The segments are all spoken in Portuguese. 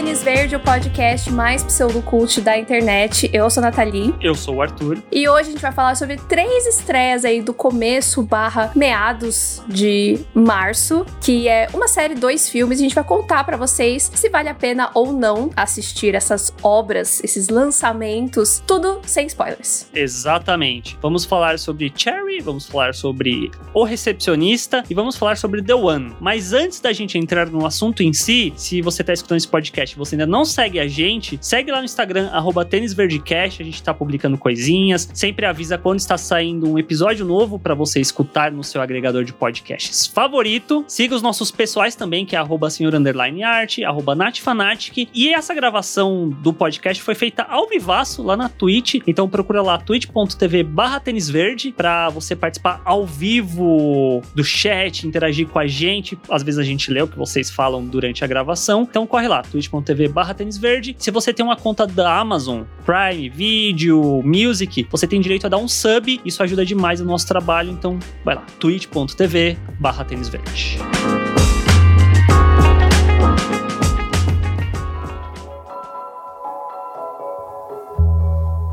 Tênis Verde, o podcast mais pseudocult da internet. Eu sou a Nathalie. Eu sou o Arthur. E hoje a gente vai falar sobre três estreias aí do começo barra meados de março, que é uma série, dois filmes. A gente vai contar para vocês se vale a pena ou não assistir essas obras, esses lançamentos, tudo sem spoilers. Exatamente. Vamos falar sobre Cherry, vamos falar sobre O Recepcionista e vamos falar sobre The One. Mas antes da gente entrar no assunto em si, se você tá escutando esse podcast e você ainda não segue a gente, segue lá no Instagram, arroba tênisverdecast, a gente tá publicando coisinhas, sempre avisa quando está saindo um episódio novo para você escutar no seu agregador de podcasts favorito. Siga os nossos pessoais também, que é arroba senhor underline art, arroba natfanatic. E essa gravação do podcast foi feita ao vivaço lá na Twitch, então procura lá twitch.tv barra tênisverde pra você participar ao vivo do chat, interagir com a gente. Às vezes a gente lê o que vocês falam durante a gravação. Então corre lá, twitch.tv barra tênisverde. Se você tem uma conta da Amazon, Prime, Video, Music, você tem direito a dar um sub. Isso ajuda demais no nosso trabalho. Então vai lá, twitch.tv barra tênisverde.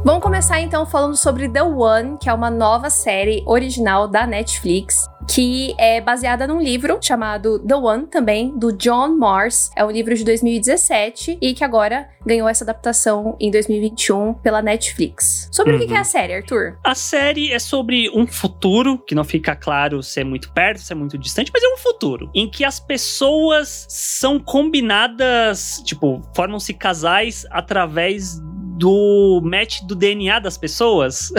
Vamos começar então falando sobre The One, que é uma nova série original da Netflix que é baseada num livro chamado The One, também, do John Morse. É um livro de 2017 e que agora ganhou essa adaptação em 2021 pela Netflix. Sobre uhum. o que é a série, Arthur? A série é sobre um futuro, que não fica claro se é muito perto, se é muito distante, mas é um futuro em que as pessoas são combinadas, tipo, formam-se casais através do match do DNA das pessoas.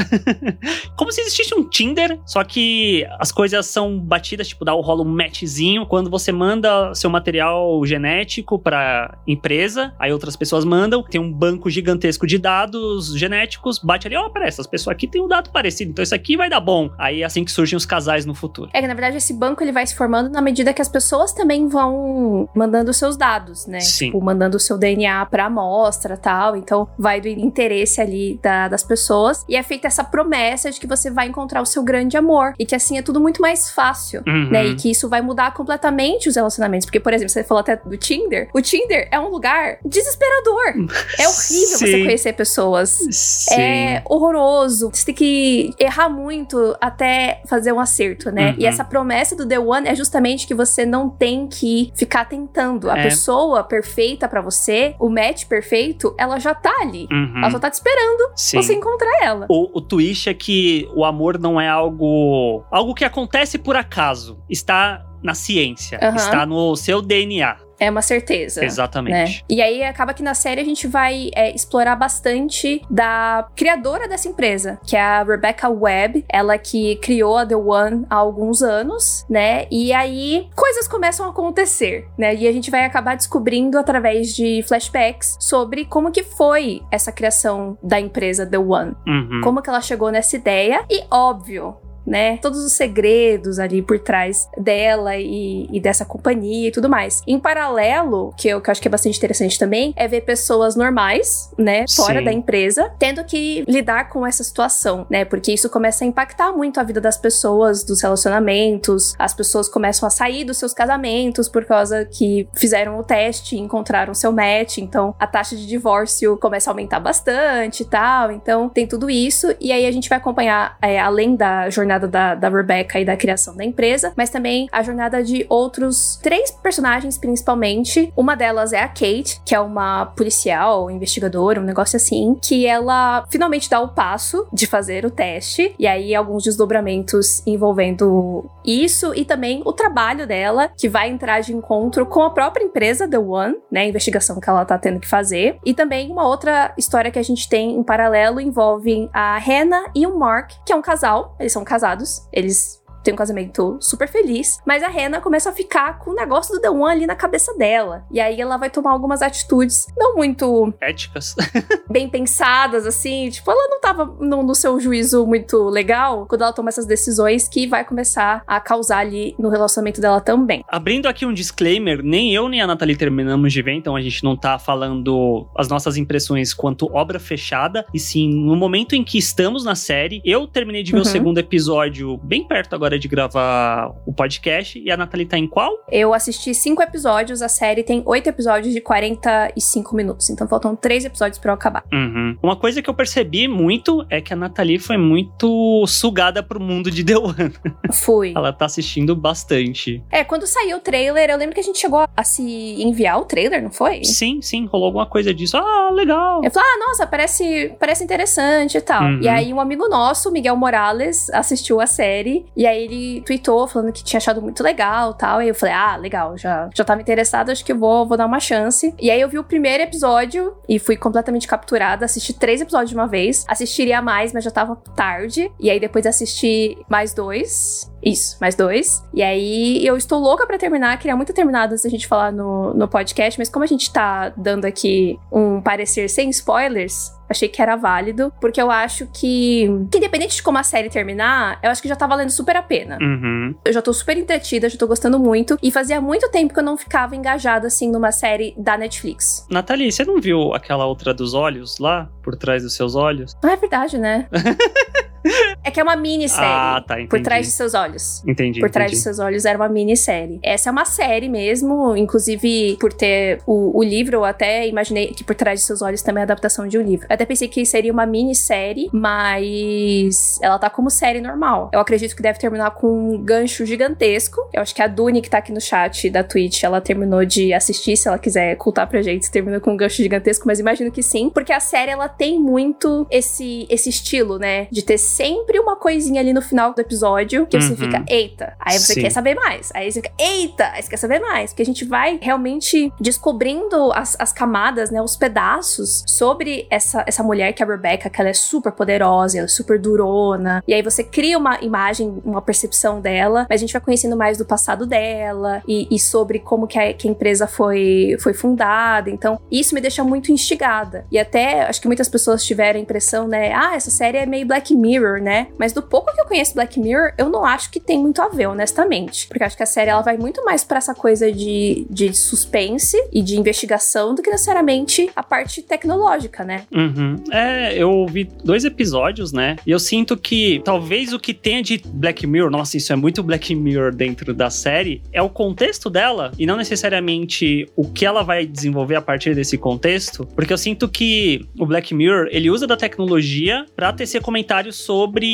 Como se existisse um Tinder, só que as coisas são batidas, tipo, dá o rolo um matchzinho quando você manda seu material genético pra empresa, aí outras pessoas mandam, tem um banco gigantesco de dados genéticos, bate ali, ó, oh, peraí, essas pessoas aqui tem um dado parecido, então isso aqui vai dar bom. Aí é assim que surgem os casais no futuro. É que na verdade esse banco ele vai se formando na medida que as pessoas também vão mandando seus dados, né? Sim. Tipo, mandando o seu DNA pra amostra tal, então vai do interesse ali da, das pessoas. E é feita essa promessa de que você vai encontrar o seu grande amor. E que assim é tudo muito mais fácil, uhum. né? E que isso vai mudar completamente os relacionamentos. Porque, por exemplo, você falou até do Tinder. O Tinder é um lugar desesperador. É horrível Sim. você conhecer pessoas. Sim. É horroroso. Você tem que errar muito até fazer um acerto, né? Uhum. E essa promessa do The One é justamente que você não tem que ficar tentando. A É. pessoa perfeita pra você, o match perfeito, ela já tá ali. Uhum. Ela só tá te esperando Sim. você encontrar ela. O, o twist é que o amor não é algo algo que acontece por acaso. Está na ciência, Aham. está no seu DNA. É uma certeza. Né? Exatamente. E aí acaba que na série a gente vai é, explorar bastante da criadora dessa empresa, que é a Rebecca Webb, ela que criou a The One há alguns anos, né? E aí coisas começam a acontecer, né? E a gente vai acabar descobrindo através de flashbacks sobre como que foi essa criação da empresa The One, Uhum. como que ela chegou nessa ideia e óbvio né? Todos os segredos ali por trás dela e, e dessa companhia e tudo mais. Em paralelo, que eu, que eu acho que é bastante interessante também, é ver pessoas normais, né? Fora Sim. da empresa, tendo que lidar com essa situação, né? Porque isso começa a impactar muito a vida das pessoas, dos relacionamentos. As pessoas começam a sair dos seus casamentos por causa que fizeram o teste e encontraram seu match. Então, a taxa de divórcio começa a aumentar bastante e tal. Então, tem tudo isso. E aí a gente vai acompanhar, é, além da jornada da, da Rebecca e da criação da empresa, mas também a jornada de outros três personagens, principalmente. Uma delas é a Kate, que é uma policial, investigadora, um negócio assim, que ela finalmente dá o passo de fazer o teste. E aí, alguns desdobramentos envolvendo isso e também o trabalho dela, que vai entrar de encontro com a própria empresa, The One, né? A investigação que ela tá tendo que fazer. E também uma outra história que a gente tem em paralelo envolve a Hannah e o Mark, que é um casal. Eles são casados. Eles têm um casamento super feliz, mas a Hannah começa a ficar com o negócio do The One ali na cabeça dela. E aí ela vai tomar algumas atitudes não muito Éticas. bem pensadas, assim. Tipo, ela não tava no, no, seu juízo muito legal quando ela toma essas decisões que vai começar a causar ali no relacionamento dela também. Abrindo aqui um disclaimer, nem eu nem a Nathalie terminamos de ver, então a gente não tá falando as nossas impressões quanto obra fechada, e sim no momento em que estamos na série. Eu terminei de ver uhum. o segundo episódio bem perto agora de gravar o podcast, e a Nathalie tá em qual? Eu assisti cinco episódios, a série tem oito episódios de 45 minutos, então faltam três episódios para eu acabar. Uhum. Uma coisa que eu percebi muito é que a Nathalie foi muito sugada pro mundo de The One. Fui. Ela tá assistindo bastante. É, quando saiu o trailer, eu lembro que a gente chegou a se enviar o trailer, não foi? Sim, sim, rolou alguma coisa disso. Ah, legal. Eu falei, ah, nossa, parece, parece interessante e tal. Uhum. E aí um amigo nosso, Miguel Morales, assistiu a série e aí ele tweetou falando que tinha achado muito legal tal. E eu falei, ah, legal, já, já tava interessado, acho que vou, vou dar uma chance. E aí eu vi o primeiro episódio e fui completamente capturada, assisti três episódios de uma vez. Assistiria mais, mas já tava tarde. E aí depois assisti mais dois. Isso, mais dois. E aí eu estou louca para terminar, queria muito terminar antes da gente falar no, no podcast, mas como a gente tá dando aqui um parecer sem spoilers, achei que era válido, porque eu acho que, que independente de como a série terminar, eu acho que já tá valendo super a pena. Uhum. Eu já tô super entretida, já tô gostando muito, e fazia muito tempo que eu não ficava engajada, assim, numa série da Netflix. Nathalie, você não viu aquela outra dos olhos lá, por trás dos seus olhos? Ah, é verdade, né? É que é uma minissérie. Ah, tá, entendi. Por trás de seus olhos. Entendi. Por trás entendi. de seus olhos era uma minissérie. Essa é uma série mesmo, inclusive por ter o, o livro, eu até imaginei que por trás de seus olhos também é adaptação de um livro. Eu até pensei que seria uma minissérie, mas ela tá como série normal. Eu acredito que deve terminar com um gancho gigantesco. Eu acho que a Duni, que tá aqui no chat da Twitch, ela terminou de assistir, se ela quiser ocultar pra gente, terminou com um gancho gigantesco, mas imagino que sim, porque a série ela tem muito esse, esse estilo, né? De ter sempre uma coisinha ali no final do episódio que uhum. você fica, eita. Aí você Sim. quer saber mais. Aí você fica, eita. Aí você quer saber mais. Porque a gente vai realmente descobrindo as, as camadas, né? Os pedaços sobre essa, essa mulher que é a Rebecca, que ela é super poderosa, ela é super durona. E aí você cria uma imagem, uma percepção dela, mas a gente vai conhecendo mais do passado dela e, e sobre como que a, que a empresa foi, foi fundada. Então, isso me deixa muito instigada. E até acho que muitas pessoas tiveram a impressão, né? Ah, essa série é meio Black Mirror, né? Mas do pouco que eu conheço Black Mirror, eu não acho que tem muito a ver, honestamente. Porque acho que a série ela vai muito mais para essa coisa de, de suspense e de investigação do que necessariamente a parte tecnológica, né? Uhum. É, eu vi dois episódios, né? E eu sinto que talvez o que tenha de Black Mirror, nossa, isso é muito Black Mirror dentro da série, é o contexto dela e não necessariamente o que ela vai desenvolver a partir desse contexto, porque eu sinto que o Black Mirror, ele usa da tecnologia para tecer comentários sobre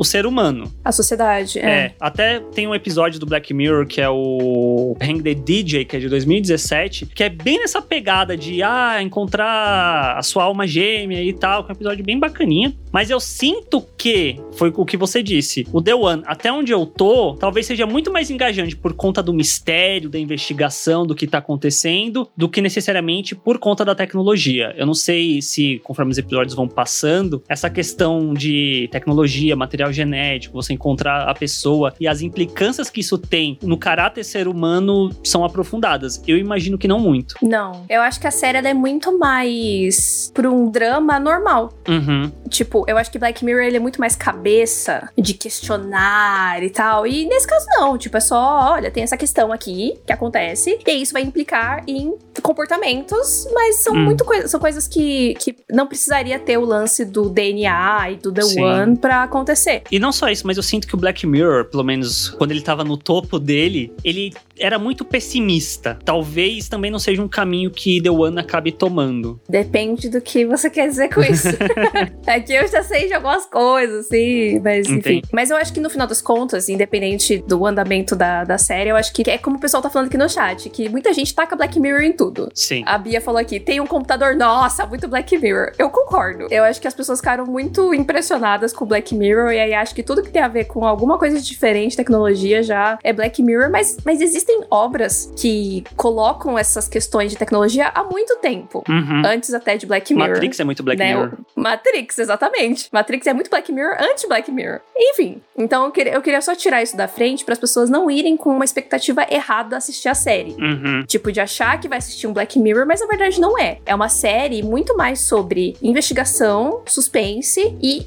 o ser humano. A sociedade, é. é. Até tem um episódio do Black Mirror que é o Hang the DJ, que é de 2017, que é bem nessa pegada de, ah, encontrar a sua alma gêmea e tal, que é um episódio bem bacaninha. Mas eu sinto que, foi o que você disse, o The One, até onde eu tô, talvez seja muito mais engajante por conta do mistério, da investigação, do que tá acontecendo, do que necessariamente por conta da tecnologia. Eu não sei se, conforme os episódios vão passando, essa questão de tecnologia, material genético, você encontrar a pessoa e as implicâncias que isso tem no caráter ser humano são aprofundadas. Eu imagino que não muito. Não. Eu acho que a série é muito mais por um drama normal. Uhum. Tipo, eu acho que Black Mirror ele é muito mais cabeça de questionar e tal. E nesse caso, não. Tipo, é só, olha, tem essa questão aqui que acontece. E isso vai implicar em comportamentos, mas são hum. muito coisas. São coisas que, que não precisaria ter o lance do DNA e do The Sim. One pra acontecer. E não só isso, mas eu sinto que o Black Mirror, pelo menos quando ele tava no topo dele, ele era muito pessimista. Talvez também não seja um caminho que The One acabe tomando. Depende do que você quer dizer com isso. Aqui eu já sei de algumas coisas, assim, mas enfim. Entendi. Mas eu acho que no final das contas, independente do andamento da, da série, eu acho que é como o pessoal tá falando aqui no chat, que muita gente taca Black Mirror em tudo. Sim. A Bia falou aqui, tem um computador, nossa, muito Black Mirror. Eu concordo. Eu acho que as pessoas ficaram muito impressionadas com Black Mirror, e aí acho que tudo que tem a ver com alguma coisa diferente, tecnologia, já é Black Mirror, mas, mas existem obras que colocam essas questões de tecnologia há muito tempo. Uhum. Antes até de Black Mirror. Matrix é muito Black né? Mirror. Matrix, Exatamente. Matrix é muito Black Mirror antes Black Mirror. Enfim, então eu queria, eu queria só tirar isso da frente para as pessoas não irem com uma expectativa errada assistir a série. Uhum. Tipo, de achar que vai assistir um Black Mirror, mas na verdade não é. É uma série muito mais sobre investigação, suspense e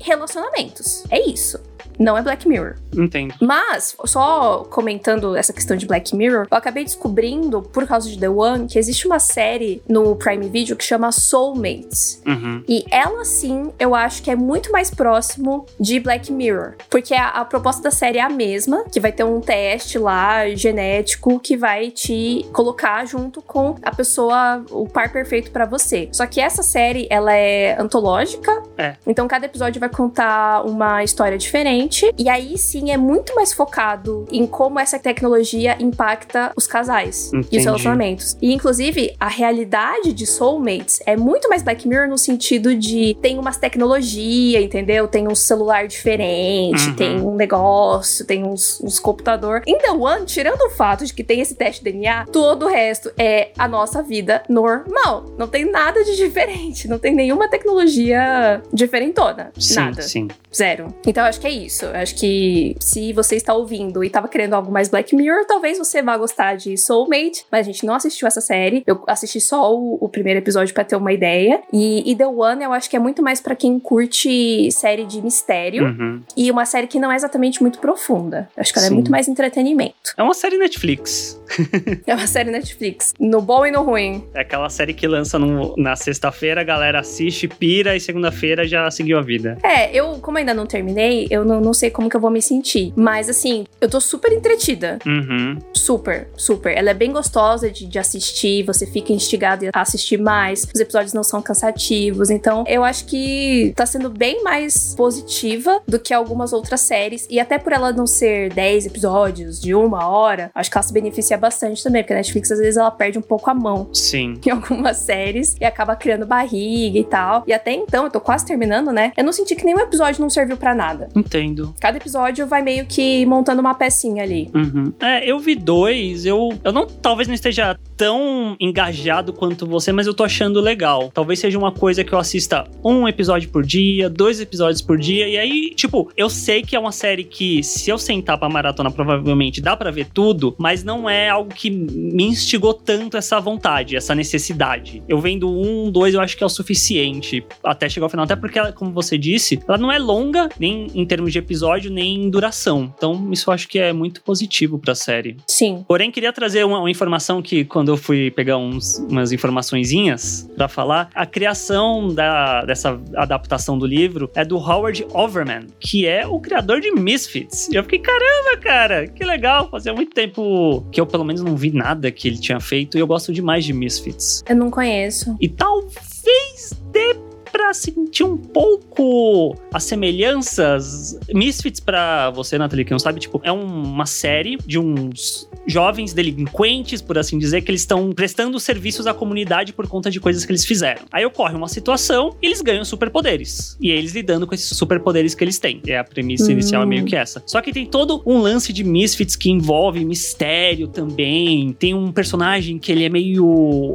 relacionamentos. É isso. Não é Black Mirror. Entendo. Mas, só comentando essa questão de Black Mirror, eu acabei descobrindo, por causa de The One, que existe uma série no Prime Video que chama Soulmates. Uhum. E ela sim, eu acho que é muito mais próximo de Black Mirror. Porque a, a, proposta da série é a mesma, que vai ter um teste lá genético que vai te colocar junto com a pessoa, o par perfeito para você. Só que essa série, ela é antológica. É. Então cada episódio vai contar uma história diferente. E aí sim é muito mais focado em como essa tecnologia impacta os casais Entendi. e os relacionamentos. E inclusive a realidade de Soulmates é muito mais Black Mirror no sentido de tem umas tecnologia, entendeu? Tem um celular diferente, Uhum. tem um negócio, tem uns, uns computador. Em The One, tirando o fato de que tem esse teste de DNA, todo o resto é a nossa vida normal. Não tem nada de diferente, não tem nenhuma tecnologia diferentona. Sim, nada. sim. Zero. Então acho que é isso. Eu acho que se você está ouvindo e tava querendo algo mais Black Mirror, talvez você vá gostar de Soulmate, mas a gente não assistiu essa série. Eu assisti só o, o primeiro episódio pra ter uma ideia. E, e The One eu acho que é muito mais pra quem curte série de mistério Uhum. e uma série que não é exatamente muito profunda. Eu acho que ela Sim. é muito mais entretenimento. É uma série Netflix. É uma série Netflix, no bom e no ruim. É aquela série que lança no- na sexta-feira, a galera assiste, pira e segunda-feira já seguiu a vida. É, eu, como ainda não terminei, eu não, não sei como que eu vou me sentir. Mas assim, eu tô super entretida. Uhum. Super, super. Ela é bem gostosa de, de assistir, você fica instigado a assistir mais. Os episódios não são cansativos. Então, eu acho que tá sendo bem mais positiva do que algumas outras séries. E até por ela não ser 10 episódios de uma hora, acho que ela se beneficia bastante também. Porque a Netflix, às vezes, ela perde um pouco a mão Sim. em algumas séries e acaba criando barriga e tal. E até então, eu tô quase terminando, né? Eu não senti que nenhum episódio não serviu pra nada. Entendo. Cada episódio vai meio que montando uma pecinha ali. Uhum. É, eu vi dois, eu, eu não, talvez não esteja tão engajado quanto você, mas eu tô achando legal. Talvez seja uma coisa que eu assista um episódio por dia, dois episódios por dia, e aí, tipo, eu sei que é uma série que, se eu sentar pra maratona, provavelmente dá pra ver tudo, mas não é algo que me instigou tanto essa vontade, essa necessidade. Eu vendo um, dois, eu acho que é o suficiente até chegar ao final, até porque, ela, como você disse, ela não é longa, nem em termos de episódio, nem em duração. Então, isso eu acho que é muito positivo pra série. Sim. Porém, queria trazer uma, uma informação que, quando eu fui pegar uns, umas informaçõezinhas pra falar, a criação da, dessa adaptação do livro é do Howard Overman, que é o criador de Misfits. E eu fiquei, caramba, cara, que legal. Fazia muito tempo que eu, pelo menos, não vi nada que ele tinha feito e eu gosto demais de Misfits. Eu não conheço. E talvez dê pra sentir um pouco as semelhanças. Misfits, pra você, Nathalie, que não sabe, tipo, é um- uma série de uns jovens delinquentes, por assim dizer, que eles estão prestando serviços à comunidade por conta de coisas que eles fizeram. Aí ocorre uma situação e eles ganham superpoderes. E eles lidando com esses superpoderes que eles têm. É a premissa Hum. inicial é meio que essa. Só que tem todo um lance de Misfits que envolve mistério também. Tem um personagem que ele é meio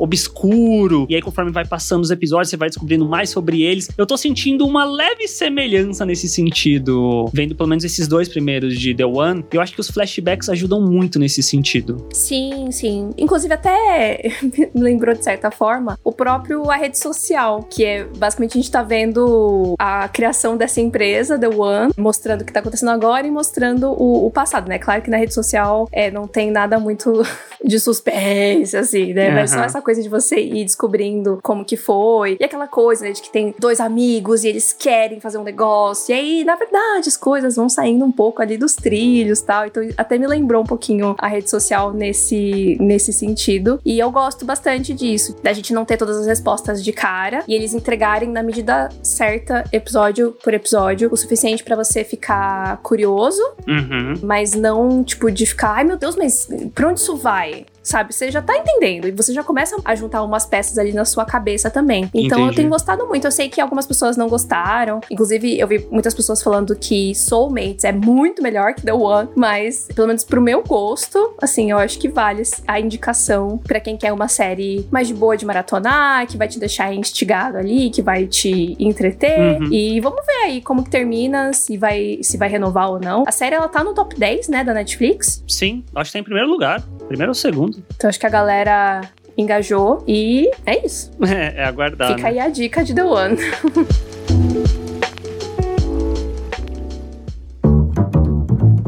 obscuro. E aí, conforme vai passando os episódios, você vai descobrindo mais sobre eles. Eu tô sentindo uma leve semelhança nesse sentido. Vendo pelo menos esses dois primeiros de The One. Eu acho que os flashbacks ajudam muito nesse sentido. Sim, sim. Inclusive, até me lembrou de certa forma o próprio a rede social, que é basicamente a gente tá vendo a criação dessa empresa, The One, mostrando o que tá acontecendo agora e mostrando o, o passado, né? Claro que na rede social é, não tem nada muito de suspense, assim, né? Mas só essa coisa de você ir descobrindo como que foi. E aquela coisa, né, de que tem dois amigos e eles querem fazer um negócio. E aí, na verdade, as coisas vão saindo um pouco ali dos trilhos tal. Então, até me lembrou um pouquinho a rede social nesse, nesse sentido. E eu gosto bastante disso. Da gente não ter todas as respostas de cara e eles entregarem na medida certa, episódio por episódio, o suficiente pra você ficar curioso Uhum. mas não, tipo, de ficar, ai meu Deus, mas pra onde isso vai? Sabe? Você já tá entendendo e você já começa a juntar umas peças ali na sua cabeça também. Então Entendi. eu tenho gostado muito. Eu sei que algumas pessoas não gostaram. Inclusive, eu vi muitas pessoas falando que Soulmates é muito melhor que The One, mas pelo menos pro meu gosto, assim, eu acho que vale a indicação pra quem quer uma série mais de boa de maratonar, que vai te deixar instigado ali, que vai te entreter. Uhum. E vamos ver aí como que termina, se vai, se vai renovar ou não. A série ela tá no top 10, né, da Netflix. Sim, acho que tá em primeiro lugar. Primeiro ou segundo. Então acho que a galera engajou e é isso. É, é aguardar. Fica né? aí a dica de The One.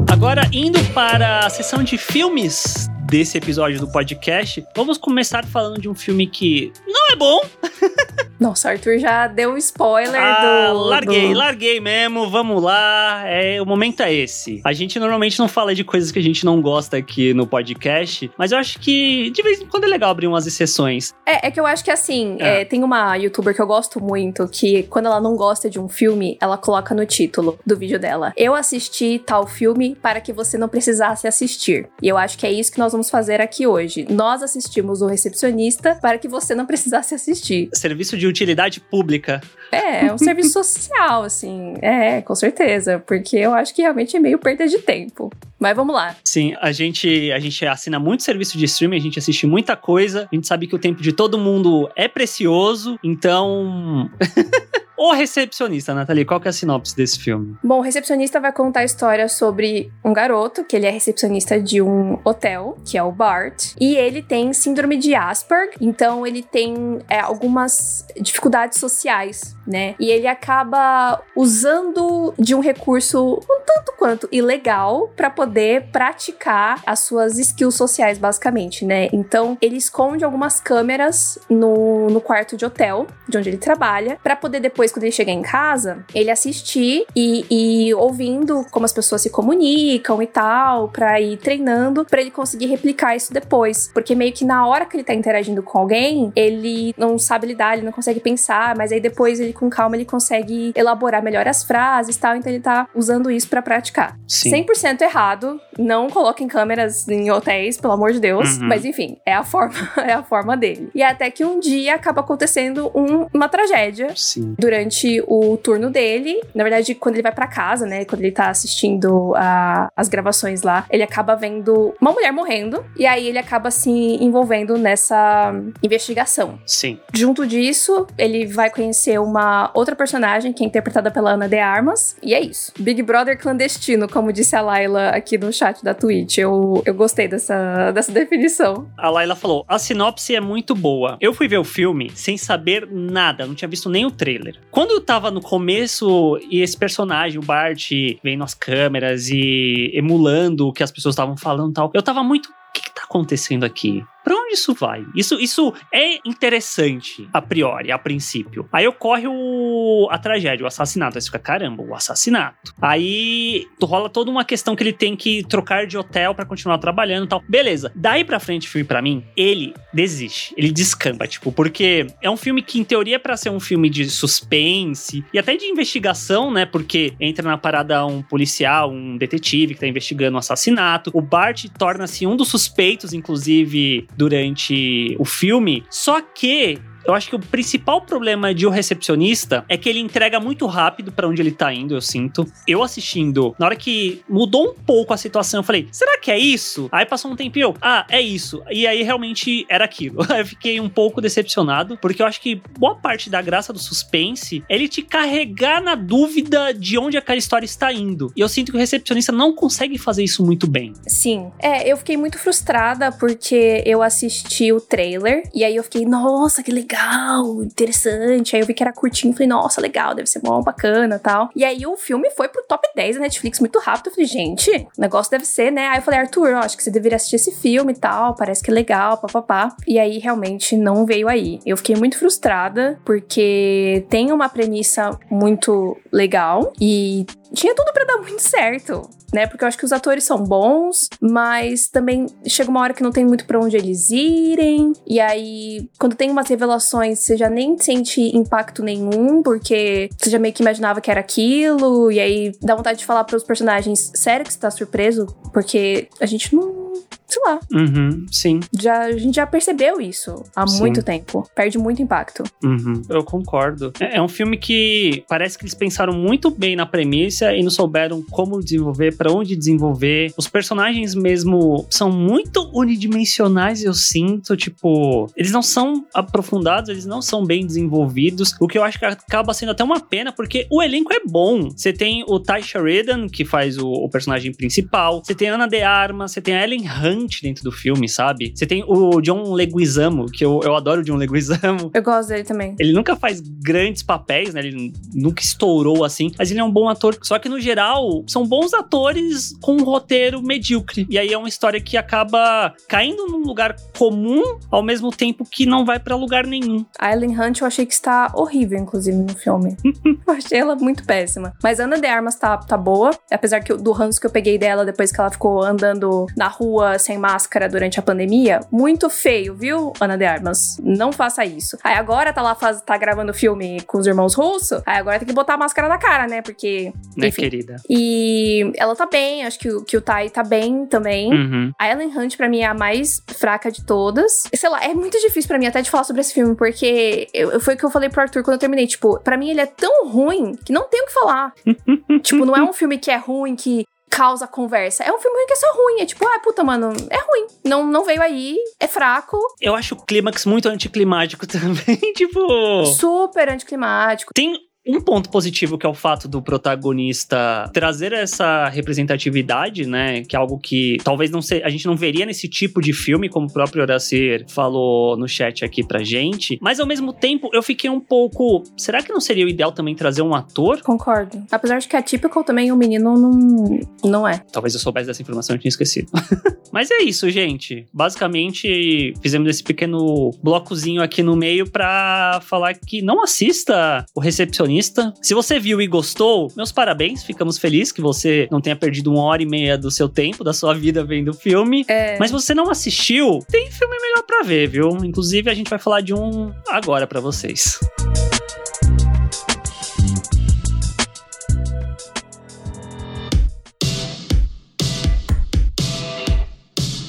Agora, indo para a sessão de filmes desse episódio do podcast, vamos começar falando de um filme que não é bom. Nossa, o Arthur já deu um spoiler Ah, do. larguei, do... larguei mesmo, vamos lá. É, o momento é esse. A gente normalmente não fala de coisas que a gente não gosta aqui no podcast, mas eu acho que de vez em quando é legal abrir umas exceções. É, é que eu acho que assim, É. é, tem uma youtuber que eu gosto muito que quando ela não gosta de um filme, ela coloca no título do vídeo dela: Eu assisti tal filme para que você não precisasse assistir. E eu acho que é isso que nós vamos fazer aqui hoje. Nós assistimos O Recepcionista para que você não precisasse assistir. Serviço de utilidade pública. É, é um serviço social, assim. É, com certeza. Porque eu acho que realmente é meio perda de tempo. Mas vamos lá. Sim, a gente, a gente assina muito serviço de streaming, a gente assiste muita coisa, a gente sabe que o tempo de todo mundo é precioso, então. O recepcionista, Nathalie, qual que é a sinopse desse filme? Bom, o recepcionista vai contar a história sobre um garoto, que ele é recepcionista de um hotel, que é o Bart, e ele tem síndrome de Asperger, então ele tem é, algumas dificuldades sociais, né? E ele acaba usando de um recurso um tanto quanto ilegal para poder praticar as suas skills sociais, basicamente, né? Então ele esconde algumas câmeras no, no quarto de hotel, de onde ele trabalha, para poder depois, quando ele chegar em casa, ele assistir e, e ouvindo como as pessoas se comunicam e tal, pra ir treinando, pra ele conseguir replicar isso depois. Porque meio que na hora que ele tá interagindo com alguém, ele não sabe lidar, ele não consegue pensar, mas aí depois ele, com calma, ele consegue elaborar melhor as frases e tal, então ele tá usando isso pra praticar. Sim. 100% errado, não coloquem câmeras em hotéis, pelo amor de Deus, Uhum. mas enfim, é a forma, é a forma dele. E até que um dia acaba acontecendo um- uma tragédia Sim. durante o turno dele. Na verdade, quando ele vai pra casa, né? Quando ele tá assistindo a- as gravações lá, ele acaba vendo uma mulher morrendo. E aí ele acaba se envolvendo nessa investigação. Sim. Junto disso, ele vai conhecer uma outra personagem que é interpretada pela Ana de Armas. E é isso. Big Brother clandestino, como disse a Laila aqui no chat da Twitch. Eu, eu gostei dessa, dessa definição. A Laila falou: a sinopse é muito boa. Eu fui ver o filme sem saber nada, não tinha visto nem o trailer. Quando eu tava no começo e esse personagem, o Bart, vendo as câmeras e emulando o que as pessoas estavam falando e tal, eu tava muito. O que, que tá acontecendo aqui? Pra onde isso vai? Isso, isso é interessante, a priori, a princípio. Aí ocorre o, a tragédia, o assassinato. Aí você fica, caramba, o assassinato. Aí rola toda uma questão que ele tem que trocar de hotel pra continuar trabalhando e tal. Beleza. Daí pra frente, o filme, pra mim, ele desiste. Ele descamba, tipo, porque é um filme que, em teoria, é pra ser um filme de suspense e até de investigação, né? Porque entra na parada um policial, um detetive que tá investigando o assassinato. O Bart torna-se um dos suspeitos, inclusive, durante o filme. Só que eu acho que o principal problema de O Recepcionista é que ele entrega muito rápido pra onde ele tá indo, eu sinto. Eu assistindo, na hora que mudou um pouco a situação, eu falei, será que é isso? Aí passou um tempinho, eu, ah, é isso. E aí realmente era aquilo. Eu fiquei um pouco decepcionado, porque eu acho que boa parte da graça do suspense é ele te carregar na dúvida de onde aquela história está indo. E eu sinto que o recepcionista não consegue fazer isso muito bem. Sim. É, eu fiquei muito frustrada porque eu assisti o trailer e aí eu fiquei, nossa, que legal, interessante. Aí eu vi que era curtinho, falei, nossa, legal, deve ser bom, bacana tal. E aí o filme foi pro top 10 da Netflix muito rápido. Eu falei, gente, o negócio deve ser, né? Aí eu falei, Arthur, acho que você deveria assistir esse filme e tal, parece que é legal, papapá. E aí realmente não veio aí. Eu fiquei muito frustrada porque tem uma premissa muito legal e tinha tudo pra dar muito certo né? Porque eu acho que os atores são bons, mas também chega uma hora que não tem muito pra onde eles irem. E aí, quando tem umas revelações, você já nem sente impacto nenhum, porque você já meio que imaginava que era aquilo. E aí dá vontade de falar pros personagens: sério que você tá surpreso? Porque a gente não. Sei lá. Uhum, sim. Já, a gente já percebeu isso há Sim. muito tempo. Perde muito impacto. Uhum, eu concordo. É, é um filme que parece que eles pensaram muito bem na premissa e não souberam como desenvolver, pra onde desenvolver. Os personagens mesmo são muito unidimensionais, eu sinto. Tipo, eles não são aprofundados, eles não são bem desenvolvidos. O que eu acho que acaba sendo até uma pena, porque o elenco é bom. Você tem o Ty Sheridan, que faz o, o personagem principal. Você tem a Ana de Armas, você tem a Ellen Dentro do filme, sabe? Você tem o John Leguizamo, que eu, eu adoro o John Leguizamo. Eu gosto dele também. Ele nunca faz grandes papéis, né? Ele nunca estourou assim, mas ele é um bom ator. Só que no geral, são bons atores com um roteiro medíocre. E aí é uma história que acaba caindo num lugar comum, ao mesmo tempo que não vai pra lugar nenhum. A Ellen Hunt eu achei que está horrível, inclusive, no filme. eu achei ela muito péssima. Mas Ana de Armas tá, tá boa. Apesar que do ranço que eu peguei dela depois que ela ficou andando na rua sem máscara durante a pandemia. Muito feio, viu, Ana de Armas? Não faça isso. Aí agora tá lá, faz, tá gravando filme com os irmãos russos. Aí agora tem que botar a máscara na cara, né? Porque. Né, Enfim. querida? E ela tá bem, acho que, o- que o Tai tá bem também. Uhum. A Ellen Hunt, pra mim, é a mais fraca de todas. Sei lá, é muito difícil pra mim até de falar sobre esse filme, porque eu, foi o que eu falei pro Arthur quando eu terminei. Tipo, pra mim ele é tão ruim que não tem o que falar. tipo, não é um filme que é ruim, que causa conversa. É um filme que é só ruim. É tipo, ah, puta, mano, é ruim. Não, não veio aí, é fraco, Eu acho o clímax muito anticlimático também. tipo. super anticlimático. Tem um ponto positivo que é o fato do protagonista trazer essa representatividade, né? Que é algo que talvez não se, a gente não veria nesse tipo de filme, como o próprio Horacer falou no chat aqui pra gente. Mas ao mesmo tempo, eu fiquei um pouco. Será que não seria o ideal também trazer um ator? Concordo. Apesar de que a Typical também, o menino não, não é. Talvez eu soubesse dessa informação, eu tinha esquecido. Mas é isso, gente. Basicamente, fizemos esse pequeno blocozinho aqui no meio pra falar que não assista o recepcionista. Se você viu e gostou, meus parabéns. Ficamos felizes que você não tenha perdido uma hora e meia do seu tempo, da sua vida vendo o filme. É. Mas se você não assistiu, tem filme melhor pra ver, viu? Inclusive, a gente vai falar de um agora pra vocês.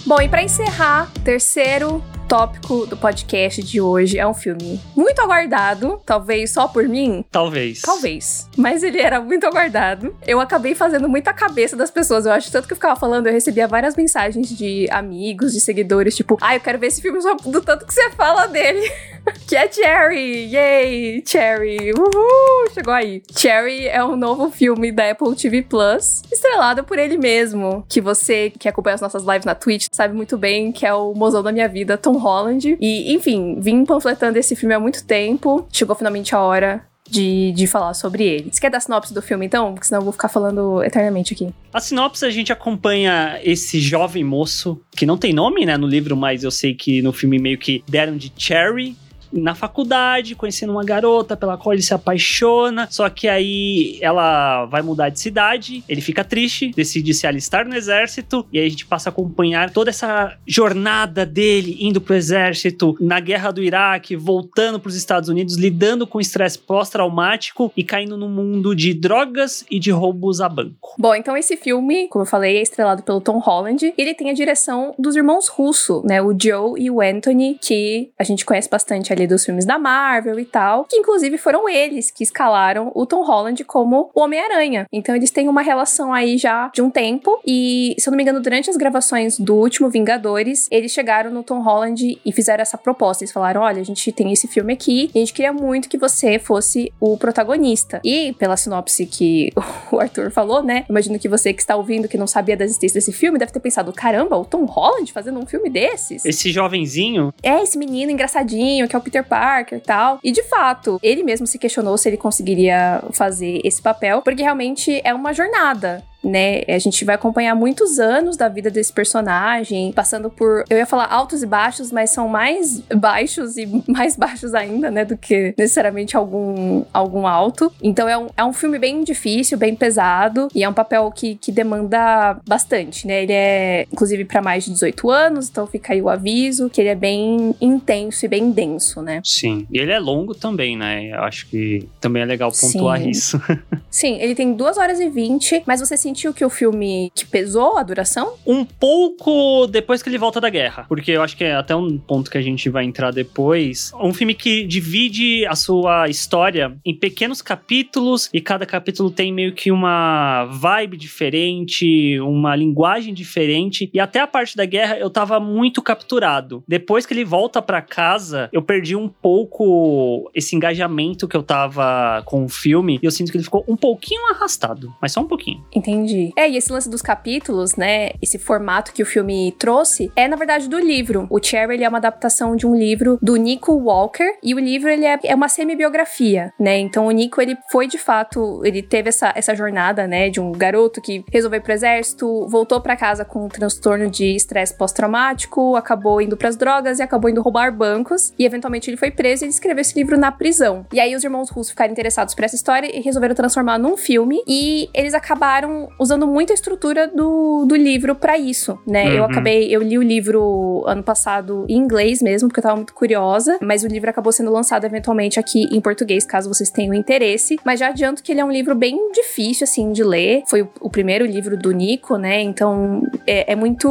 Bom, e pra encerrar, terceiro tópico do podcast de hoje é um filme muito aguardado, talvez só por mim. Talvez. Talvez. Mas ele era muito aguardado. Eu acabei fazendo muita cabeça das pessoas. Eu acho tanto que eu ficava falando, eu recebia várias mensagens de amigos, de seguidores, tipo, ah, eu quero ver esse filme só do tanto que você fala dele. que é Cherry! Yay! Cherry! Uhul! Chegou aí. Cherry é um novo filme da Apple TV Plus, estrelado por ele mesmo. Que você que acompanha as nossas lives na Twitch sabe muito bem que é o mozão da minha vida, Tom Holland. E, enfim, vim panfletando esse filme há muito tempo. Chegou finalmente a hora de, de falar sobre ele. Você quer dar sinopse do filme, então? Porque senão eu vou ficar falando eternamente aqui. A sinopse a gente acompanha esse jovem moço, que não tem nome, né, no livro, mas eu sei que no filme meio que deram de Cherry. Na faculdade, conhecendo uma garota pela qual ele se apaixona. Só que aí ela vai mudar de cidade, ele fica triste, decide se alistar no exército. E aí a gente passa a acompanhar toda essa jornada dele indo pro exército, na guerra do Iraque, voltando pros Estados Unidos, lidando com estresse pós-traumático e caindo no mundo de drogas e de roubos a banco. Bom, então esse filme, como eu falei, é estrelado pelo Tom Holland. Ele tem a direção dos irmãos Russo, né? O Joe e o Anthony, que a gente conhece bastante ali dos filmes da Marvel e tal. Que inclusive foram eles que escalaram o Tom Holland como o Homem-Aranha. Então eles têm uma relação aí já de um tempo. E, se eu não me engano, durante as gravações do último Vingadores, eles chegaram no Tom Holland e fizeram essa proposta. Eles falaram: olha, a gente tem esse filme aqui e a gente queria muito que você fosse o protagonista. E pela sinopse que o Arthur falou, né? Imagino que você que está ouvindo, que não sabia da existência desse filme, deve ter pensado: caramba, o Tom Holland fazendo um filme desses? Esse jovenzinho, É esse menino engraçadinho, que é o Peter Parker e tal. E de fato, ele mesmo se questionou se ele conseguiria fazer esse papel, porque realmente é uma jornada. Né? A gente vai acompanhar muitos anos da vida desse personagem, passando por, eu ia falar altos e baixos, mas são mais baixos e mais baixos ainda, né, do que necessariamente algum, algum alto. Então é um, é um filme bem difícil, bem pesado, e é um papel que, que demanda bastante, né? Ele é, inclusive, para mais de 18 anos, então fica aí o aviso que ele é bem intenso e bem denso, né? sim. E ele é longo também, né? Eu acho que também é legal pontuar Sim. isso. Sim, ele tem 2 horas e 20, mas você sentiu sentiu que o filme que pesou a duração? Um pouco depois que ele volta da guerra. Porque eu acho que é até um ponto que a gente vai entrar depois. Um filme que divide a sua história em pequenos capítulos e cada capítulo tem meio que uma vibe diferente, uma linguagem diferente. E até a parte da guerra eu tava muito capturado. Depois que ele volta para casa, eu perdi um pouco esse engajamento que eu tava com o filme. E eu sinto que ele ficou um pouquinho arrastado, mas só um pouquinho. Entendi. É, e esse lance dos capítulos, né? Esse formato que o filme trouxe é, na verdade, do livro. O Cherry ele é uma adaptação de um livro do Nico Walker. E o livro ele é, é uma semi-biografia, né? Então o Nico ele foi de fato, ele teve essa, essa jornada, né? De um garoto que resolveu ir pro exército, voltou para casa com um transtorno de estresse pós-traumático, acabou indo para as drogas e acabou indo roubar bancos. E eventualmente ele foi preso e ele escreveu esse livro na prisão. E aí os irmãos russos ficaram interessados por essa história e resolveram transformar num filme. E eles acabaram usando muito a estrutura do, do livro para isso, né? Uhum. Eu acabei, eu li o livro ano passado em inglês mesmo, porque eu tava muito curiosa, mas o livro acabou sendo lançado eventualmente aqui em português, caso vocês tenham interesse. Mas já adianto que ele é um livro bem difícil, assim, de ler. Foi o, o primeiro livro do Nico, né? Então é, é muito.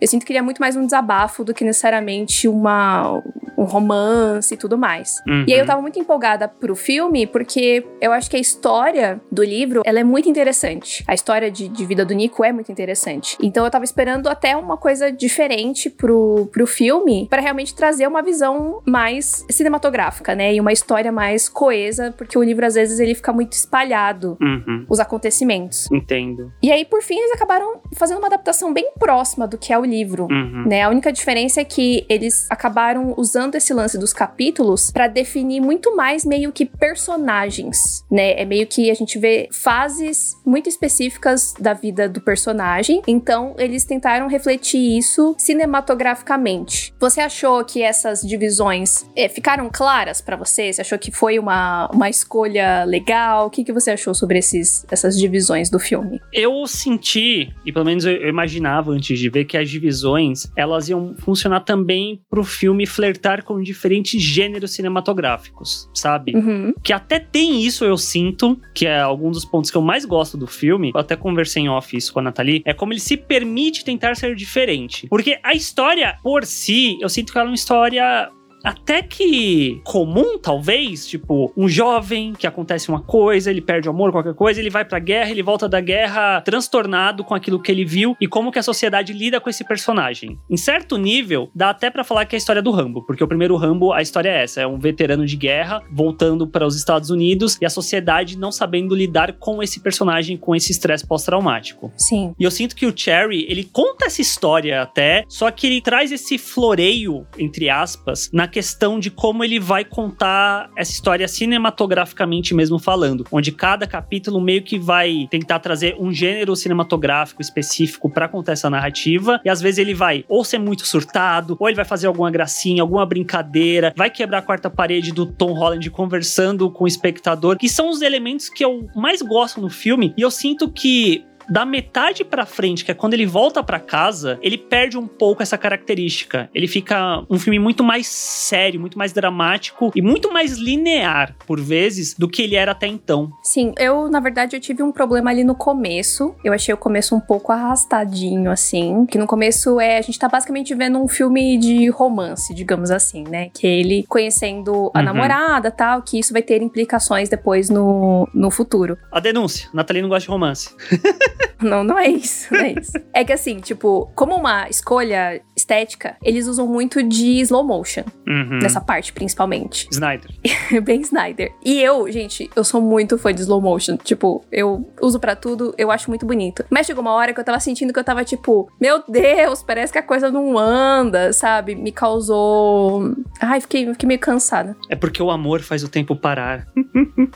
Eu sinto que ele é muito mais um desabafo do que necessariamente uma, um romance e tudo mais. Uhum. E aí eu tava muito empolgada pro filme, porque eu acho que a história do livro, ela é muito interessante. A história de, de vida do Nico é muito interessante. Então eu tava esperando até uma coisa diferente pro, pro filme, para realmente trazer uma visão mais cinematográfica, né? E uma história mais coesa, porque o livro às vezes ele fica muito espalhado, uhum. os acontecimentos. Entendo. E aí, por fim, eles acabaram fazendo uma adaptação bem próxima do que é o livro, uhum. né? A única diferença é que eles acabaram usando esse lance dos capítulos para definir muito mais meio que personagens, né? É meio que a gente vê fases muito específicas da vida do personagem. Então, eles tentaram refletir isso cinematograficamente. Você achou que essas divisões é, ficaram claras para você? Você achou que foi uma, uma escolha legal? O que, que você achou sobre esses, essas divisões do filme? Eu senti, e pelo menos eu imaginava antes de ver, que as divisões elas iam funcionar também pro filme flertar com diferentes gêneros cinematográficos, sabe? Uhum. Que até tem isso, eu sinto, que é algum dos pontos que eu mais gosto do filme. Até conversei em off isso com a Nathalie. É como ele se permite tentar ser diferente. Porque a história por si, eu sinto que ela é uma história até que comum, talvez, tipo, um jovem que acontece uma coisa, ele perde o amor, qualquer coisa, ele vai pra guerra, ele volta da guerra transtornado com aquilo que ele viu e como que a sociedade lida com esse personagem. Em certo nível, dá até para falar que é a história do Rambo, porque o primeiro Rambo, a história é essa, é um veterano de guerra voltando para os Estados Unidos e a sociedade não sabendo lidar com esse personagem, com esse estresse pós-traumático. Sim. E eu sinto que o Cherry, ele conta essa história até, só que ele traz esse floreio, entre aspas, na questão de como ele vai contar essa história cinematograficamente mesmo falando, onde cada capítulo meio que vai tentar trazer um gênero cinematográfico específico para contar essa narrativa, e às vezes ele vai ou ser muito surtado, ou ele vai fazer alguma gracinha, alguma brincadeira, vai quebrar a quarta parede do Tom Holland conversando com o espectador, que são os elementos que eu mais gosto no filme, e eu sinto que da metade para frente, que é quando ele volta para casa, ele perde um pouco essa característica. Ele fica um filme muito mais sério, muito mais dramático e muito mais linear, por vezes, do que ele era até então. Sim, eu, na verdade, eu tive um problema ali no começo. Eu achei o começo um pouco arrastadinho, assim. Que no começo é. A gente tá basicamente vendo um filme de romance, digamos assim, né? Que é ele conhecendo a uhum. namorada tal, que isso vai ter implicações depois no, no futuro. A denúncia: Nathalie não gosta de romance. Não, não é isso, não é isso. é que assim, tipo, como uma escolha estética, eles usam muito de slow motion. Uhum. Nessa parte, principalmente. Snyder. Bem Snyder. E eu, gente, eu sou muito fã de slow motion. Tipo, eu uso para tudo, eu acho muito bonito. Mas chegou uma hora que eu tava sentindo que eu tava, tipo, meu Deus, parece que a coisa não anda, sabe? Me causou. Ai, fiquei, fiquei meio cansada. É porque o amor faz o tempo parar.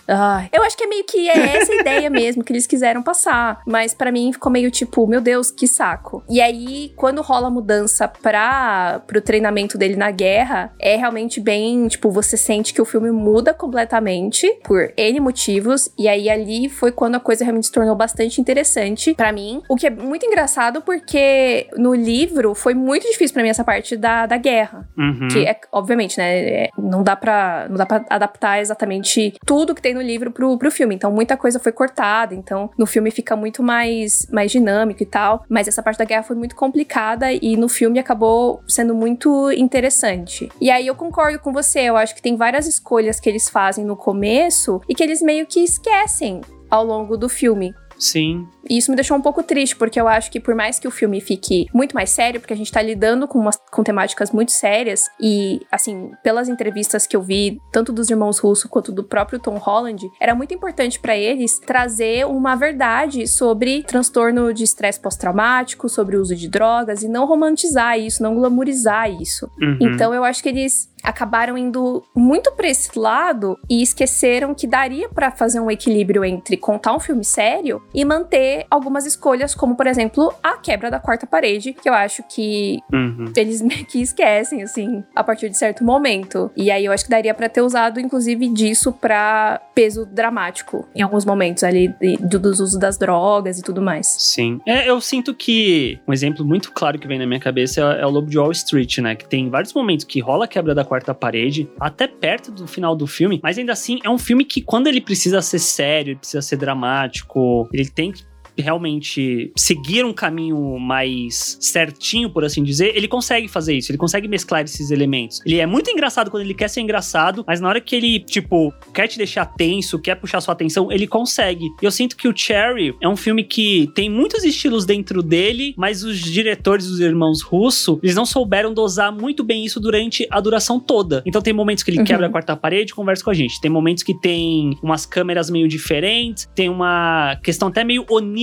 Ai, eu acho que é meio que é essa ideia mesmo que eles quiseram passar. Mas para mim ficou meio tipo, meu Deus, que saco. E aí, quando rola a mudança para pro treinamento dele na guerra é realmente bem, tipo, você sente que o filme muda completamente por N motivos e aí ali foi quando a coisa realmente se tornou bastante interessante para mim, o que é muito engraçado porque no livro foi muito difícil para mim essa parte da, da guerra, Uhum. que é obviamente, né, é- não dá para não dá para adaptar exatamente tudo que tem no livro pro, pro filme, então muita coisa foi cortada, então no filme fica muito mais mais dinâmico e tal, mas essa parte da guerra foi muito complicada e no filme acabou sendo muito interessante. E aí eu concordo com você, eu acho que tem várias escolhas que eles fazem no começo e que eles meio que esquecem ao longo do filme. Sim. E isso me deixou um pouco triste, porque eu acho que por mais que o filme fique muito mais sério, porque a gente tá lidando com, umas, com temáticas muito sérias, e assim, pelas entrevistas que eu vi, tanto dos irmãos Russo quanto do próprio Tom Holland, era muito importante pra eles trazer uma verdade sobre transtorno de estresse pós-traumático, sobre o uso de drogas, e não romantizar isso, não glamourizar isso. Uhum. Então eu acho que eles acabaram indo muito pra esse lado e esqueceram que daria pra fazer um equilíbrio entre contar um filme sério e manter algumas escolhas, como por exemplo, a quebra da quarta parede, que eu acho que Uhum. eles meio que esquecem assim, a partir de certo momento. E aí eu acho que daria pra ter usado inclusive disso pra peso dramático em alguns momentos ali dos usos das drogas e tudo mais. Sim. É, eu sinto que um exemplo muito claro que vem na minha cabeça é, é o Lobo de Wall Street, né? Que tem vários momentos que rola a quebra da quarta parede, até perto do final do filme, mas ainda assim é um filme que, quando ele precisa ser sério, ele precisa ser dramático, ele tem que realmente seguir um caminho mais certinho, por assim dizer, ele consegue fazer isso, ele consegue mesclar esses elementos. Ele é muito engraçado quando ele quer ser engraçado, mas na hora que ele, tipo, quer te deixar tenso, quer puxar sua atenção, ele consegue. E eu sinto que o Cherry é um filme que tem muitos estilos dentro dele, mas os diretores, os irmãos Russo, eles não souberam dosar muito bem isso durante a duração toda. Então tem momentos que ele Uhum. quebra a quarta parede e conversa com a gente. Tem momentos que tem umas câmeras meio diferentes, tem uma questão até meio onírica,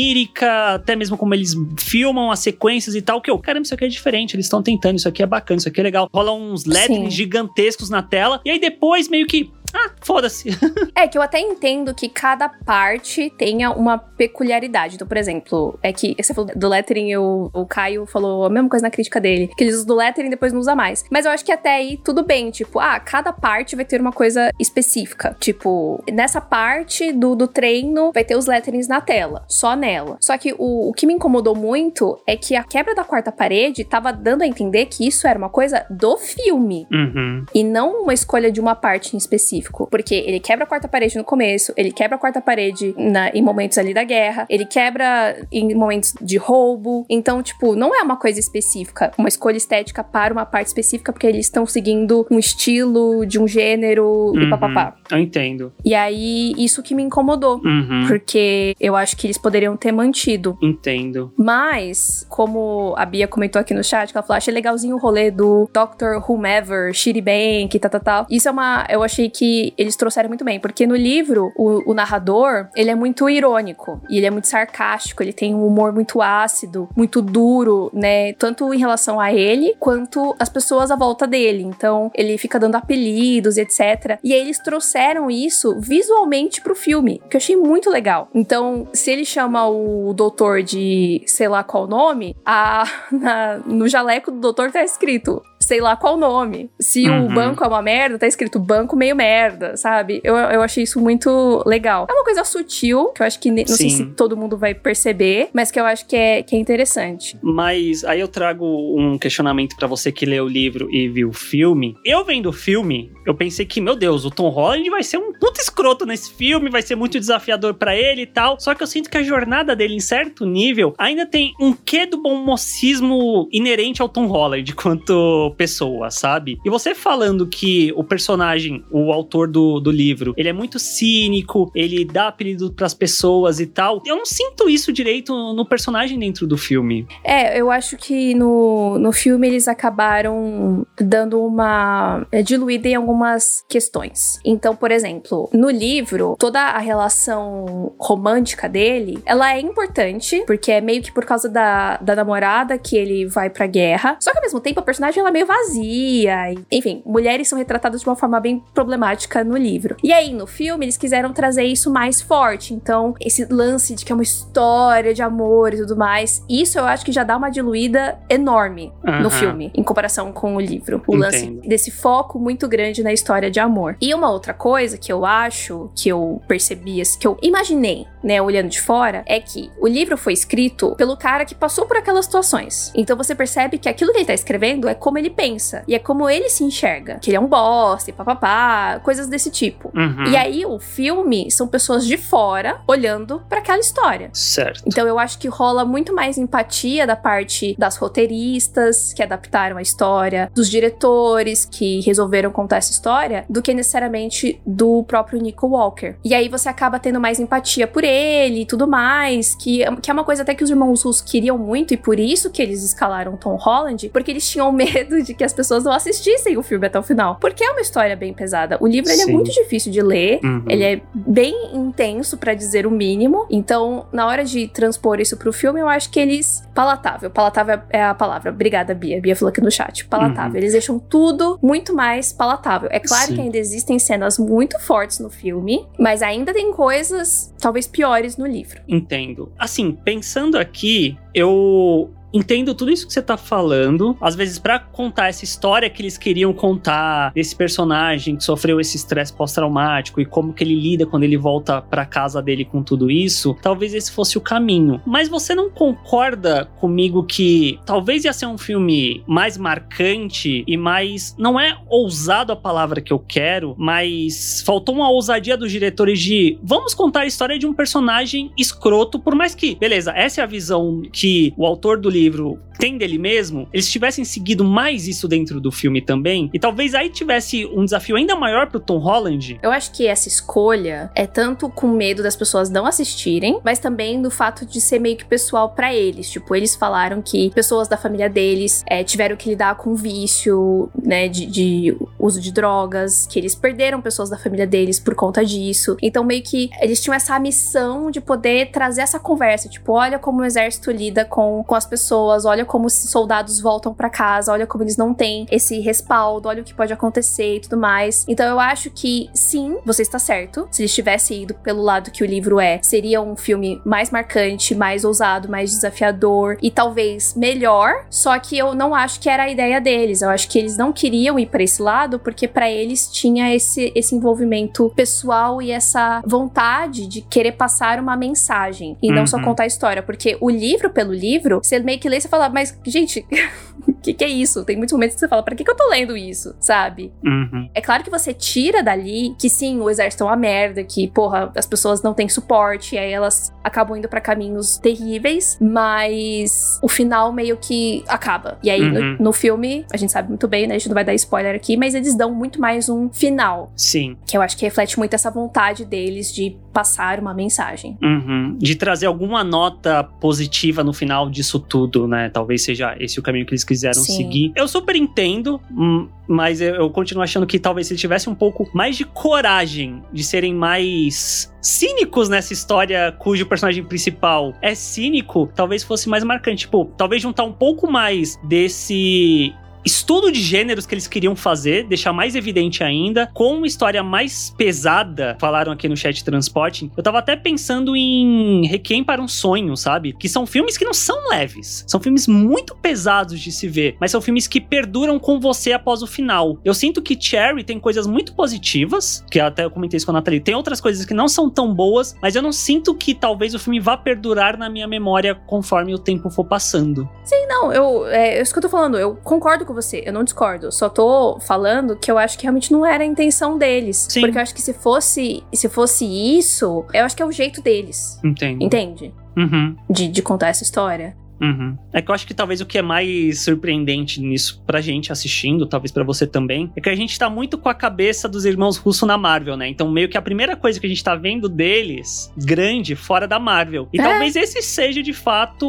até mesmo como eles filmam as sequências e tal, que eu, caramba, isso aqui é diferente, eles estão tentando, isso aqui é bacana, isso aqui é legal. Rola uns Sim. gigantescos na tela, e aí depois meio que, ah, foda-se. É que eu até entendo que cada parte tenha uma peculiaridade. Então, por exemplo, é que você falou do lettering, eu, o Caio falou a mesma coisa na crítica dele, que eles usam do lettering e depois não usa mais. Mas eu acho que até aí tudo bem, tipo, ah, cada parte vai ter uma coisa específica. Tipo, nessa parte do, do treino vai ter os letterings na tela, só nela. Só que o, o que me incomodou muito é que a quebra da quarta parede tava dando a entender que isso era uma coisa do filme Uhum. e não uma escolha de uma parte em específico. Porque ele quebra a quarta parede no começo, ele quebra a quarta parede na- em momentos ali da guerra, ele quebra em momentos de roubo. Então, tipo, não é uma coisa específica, uma escolha estética para uma parte específica, porque eles estão seguindo um estilo de um gênero e Uhum. papapá. Eu entendo. E aí, isso que me incomodou. Uhum. Porque eu acho que eles poderiam ter mantido. Entendo. Mas, como a Bia comentou aqui no chat, que ela falou, achei legalzinho o rolê do Dr. Whomever, Shiribank, tal, tal, tal. Isso é uma. Eu achei que eles trouxeram muito bem, porque no livro, o, o narrador, ele é muito irônico e ele é muito sarcástico, ele tem um humor muito ácido, muito duro, né? Tanto em relação a ele, quanto as pessoas à volta dele. Então, ele fica dando apelidos etc. E eles trouxeram isso visualmente pro filme, que eu achei muito legal. Então, se ele chama o doutor de sei lá qual nome, a, na- no jaleco do doutor tá escrito sei lá qual nome. Se Uhum. o banco é uma merda, tá escrito banco meio merda, sabe? Eu, eu achei isso muito legal. É uma coisa sutil, que eu acho que não sei Sim. se todo mundo vai perceber, mas que eu acho que é, que é interessante. Mas aí eu trago um questionamento pra você que leu o livro e viu o filme. Eu vendo o filme, eu pensei que, meu Deus, o Tom Holland vai ser um puta escroto nesse filme, vai ser muito desafiador pra ele e tal. Só que eu sinto que a jornada dele, em certo nível, ainda tem um quê do bom mocismo inerente ao Tom Holland quanto pessoa, sabe? E você falando que o personagem, o autor do, do livro, ele é muito cínico, ele dá apelido pras pessoas e tal. Eu não sinto isso direito no personagem dentro do filme. É, eu acho que no, no filme eles acabaram dando uma é, diluída em algumas questões. Então, por exemplo, no livro, toda a relação romântica dele, ela é importante, porque é meio que por causa da, da namorada que ele vai pra guerra. Só que ao mesmo tempo a personagem ela é meio vazia. Enfim, mulheres são retratadas de uma forma bem problemática no livro. E aí, no filme, eles quiseram trazer isso mais forte. Então, esse lance de que é uma história de amor e tudo mais, isso eu acho que já dá uma diluída enorme uhum. no filme, em comparação com o livro. O Entendo. lance desse foco muito grande na história de amor. E uma outra coisa que eu acho, que eu percebi, que eu imaginei, né, olhando de fora, é que o livro foi escrito pelo cara que passou por aquelas situações. Então você percebe que aquilo que ele tá escrevendo é como ele pensa. E é como ele se enxerga. Que ele é um bosta e papapá, coisas desse tipo. Uhum. E aí o filme são pessoas de fora olhando para aquela história. Certo. Então eu acho que rola muito mais empatia da parte das roteiristas que adaptaram a história, dos diretores que resolveram contar essa história, do que necessariamente do próprio Nico Walker. E aí você acaba tendo mais empatia por ele e tudo mais, que, que é uma coisa até que os irmãos Russo queriam muito e por isso que eles escalaram Tom Holland, porque eles tinham medo de que as pessoas não assistissem o filme até o final. Porque é uma história bem pesada. O livro ele é muito difícil de ler, uhum. ele é bem intenso para dizer o mínimo. Então, na hora de transpor isso pro filme, eu acho que eles palatável, palatável é a palavra. Obrigada, Bia. Bia falou aqui no chat. Palatável. Uhum. Eles deixam tudo muito mais palatável. É claro Sim. que ainda existem cenas muito fortes no filme, mas ainda tem coisas talvez piores no livro. Entendo. Assim, pensando aqui, eu entendo tudo isso que você tá falando. Às vezes, para contar essa história que eles queriam contar desse personagem que sofreu esse estresse pós-traumático e como que ele lida quando ele volta para casa dele com tudo isso, talvez esse fosse o caminho. Mas você não concorda comigo que talvez ia ser um filme mais marcante e mais. Não é ousado a palavra que eu quero, mas faltou uma ousadia dos diretores de vamos contar a história de um personagem escroto, por mais que, beleza, essa é a visão que o autor do livro livro tem dele mesmo, eles tivessem seguido mais isso dentro do filme também, e talvez aí tivesse um desafio ainda maior pro Tom Holland. Eu acho que essa escolha é tanto com medo das pessoas não assistirem, mas também do fato de ser meio que pessoal para eles. Tipo, eles falaram que pessoas da família deles é, tiveram que lidar com vício, né, de, de uso de drogas, que eles perderam pessoas da família deles por conta disso. Então, meio que eles tinham essa missão de poder trazer essa conversa. Tipo, olha como o exército lida com, com as pessoas, olha como os soldados voltam para casa, olha como eles não têm esse respaldo, olha o que pode acontecer e tudo mais. Então eu acho que sim, você está certo. Se eles tivessem ido pelo lado que o livro é, seria um filme mais marcante, mais ousado, mais desafiador e talvez melhor. Só que eu não acho que era a ideia deles. Eu acho que eles não queriam ir para esse lado porque para eles tinha esse, esse envolvimento pessoal e essa vontade de querer passar uma mensagem e não só uhum. contar a história. Porque o livro pelo livro, você meio que lê e fala, mas, gente, o que, que, é isso? Tem muitos momentos que você fala, pra que, que eu tô lendo isso, sabe? Uhum. É claro que você tira dali que sim, o exército é uma merda, que, porra, as pessoas não têm suporte, e aí elas acabam indo para caminhos terríveis, mas o final meio que acaba. E aí, uhum. no, no, filme, a gente sabe muito bem, né? A gente não vai dar spoiler aqui, mas eles dão muito mais um final. Sim. Que eu acho que reflete muito essa vontade deles de passar uma mensagem. Uhum. De trazer alguma nota positiva no final disso tudo, né? Talvez seja esse o caminho que eles quiseram Sim. seguir. Eu super entendo, hum, mas eu, eu continuo achando que talvez se eles tivessem um pouco mais de coragem de serem mais cínicos nessa história cujo personagem principal é cínico, talvez fosse mais marcante. Tipo, talvez juntar um pouco mais desse estudo de gêneros que eles queriam fazer, deixar mais evidente ainda, com uma história mais pesada, falaram aqui no chat Transporting. Eu tava até pensando em Requiem para um Sonho, sabe? Que são filmes que não são leves, são filmes muito pesados de se ver, mas são filmes que perduram com você após o final. Eu sinto que Cherry tem coisas muito positivas, que até eu comentei isso com a Nathalie, tem outras coisas que não são tão boas, mas eu não sinto que talvez o filme vá perdurar na minha memória conforme o tempo for passando. Sim, não, eu, é, é isso que eu tô falando, eu concordo com você, eu não discordo. Só tô falando que eu acho que realmente não era a intenção deles. Sim. Porque eu acho que se fosse, se fosse isso, eu acho que é o jeito deles. Entendo. Entende? Uhum. De, de contar essa história. Uhum. É que eu acho que talvez o que é mais surpreendente nisso pra gente assistindo, talvez para você também, é que a gente tá muito com a cabeça dos irmãos Russo na Marvel, né? Então, meio que a primeira coisa que a gente tá vendo deles, grande, fora da Marvel. E é. talvez esse seja de fato